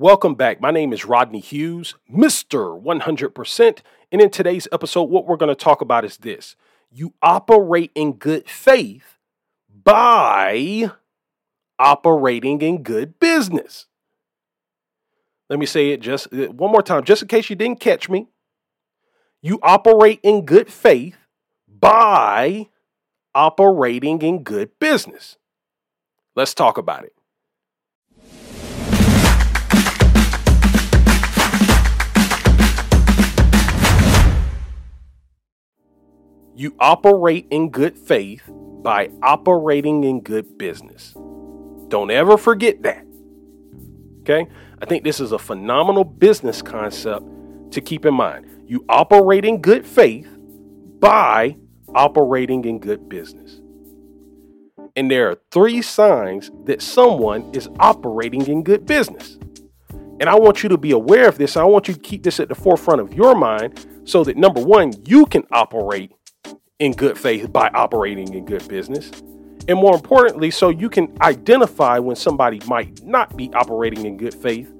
Welcome back. My name is Rodney Hughes, Mr. 100%. And in today's episode, what we're going to talk about is this you operate in good faith by operating in good business. Let me say it just uh, one more time, just in case you didn't catch me. You operate in good faith by operating in good business. Let's talk about it. You operate in good faith by operating in good business. Don't ever forget that. Okay? I think this is a phenomenal business concept to keep in mind. You operate in good faith by operating in good business. And there are three signs that someone is operating in good business. And I want you to be aware of this. I want you to keep this at the forefront of your mind so that number one, you can operate in good faith by operating in good business. And more importantly, so you can identify when somebody might not be operating in good faith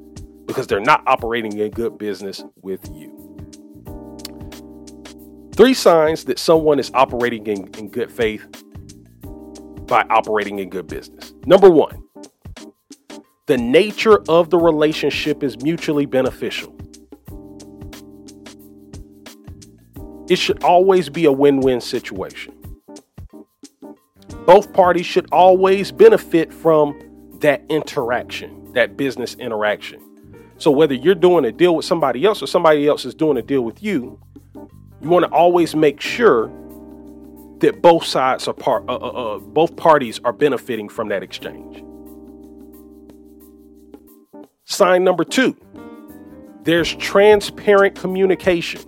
because they're not operating in good business with you. Three signs that someone is operating in, in good faith by operating in good business. Number one, the nature of the relationship is mutually beneficial. It should always be a win win situation. Both parties should always benefit from that interaction, that business interaction. So, whether you're doing a deal with somebody else or somebody else is doing a deal with you, you want to always make sure that both sides are part, uh, uh, uh, both parties are benefiting from that exchange. Sign number two there's transparent communication.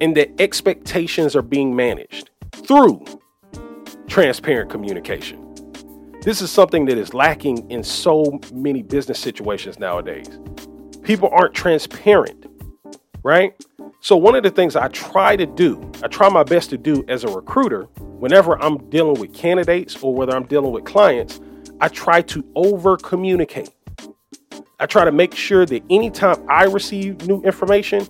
And that expectations are being managed through transparent communication. This is something that is lacking in so many business situations nowadays. People aren't transparent, right? So, one of the things I try to do, I try my best to do as a recruiter, whenever I'm dealing with candidates or whether I'm dealing with clients, I try to over communicate. I try to make sure that anytime I receive new information,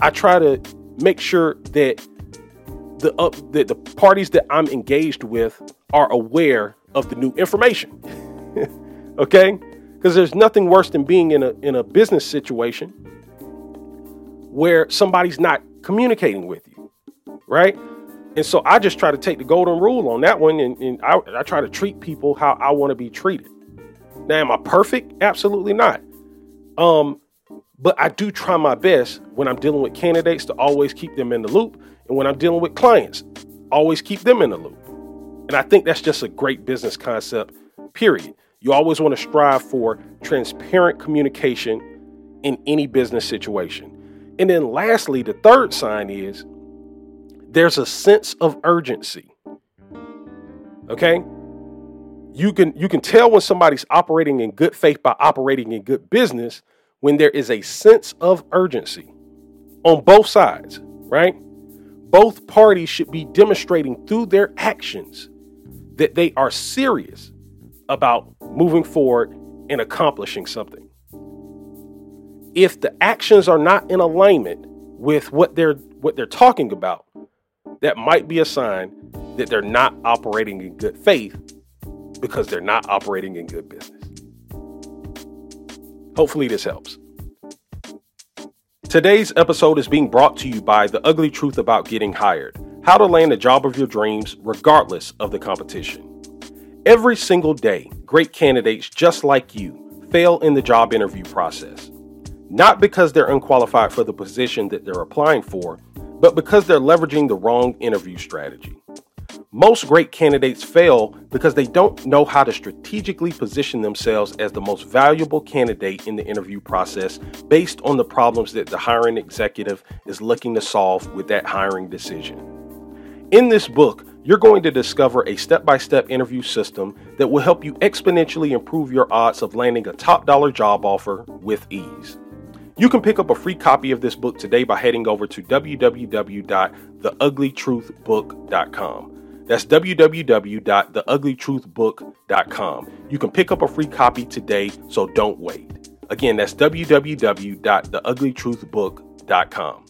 I try to make sure that the uh, that the parties that I'm engaged with are aware of the new information. okay? Because there's nothing worse than being in a in a business situation where somebody's not communicating with you, right? And so I just try to take the golden rule on that one, and, and I, I try to treat people how I want to be treated. Now, am I perfect? Absolutely not. Um, but I do try my best when I'm dealing with candidates to always keep them in the loop. And when I'm dealing with clients, always keep them in the loop. And I think that's just a great business concept, period. You always want to strive for transparent communication in any business situation. And then lastly, the third sign is there's a sense of urgency. Okay? You can you can tell when somebody's operating in good faith by operating in good business when there is a sense of urgency on both sides, right? Both parties should be demonstrating through their actions that they are serious about moving forward and accomplishing something. If the actions are not in alignment with what they're what they're talking about, that might be a sign that they're not operating in good faith because they're not operating in good business. Hopefully, this helps. Today's episode is being brought to you by The Ugly Truth About Getting Hired How to Land the Job of Your Dreams, regardless of the competition. Every single day, great candidates just like you fail in the job interview process. Not because they're unqualified for the position that they're applying for, but because they're leveraging the wrong interview strategy. Most great candidates fail because they don't know how to strategically position themselves as the most valuable candidate in the interview process based on the problems that the hiring executive is looking to solve with that hiring decision. In this book, you're going to discover a step by step interview system that will help you exponentially improve your odds of landing a top dollar job offer with ease. You can pick up a free copy of this book today by heading over to www.theuglytruthbook.com. That's www.theuglytruthbook.com. You can pick up a free copy today, so don't wait. Again, that's www.theuglytruthbook.com.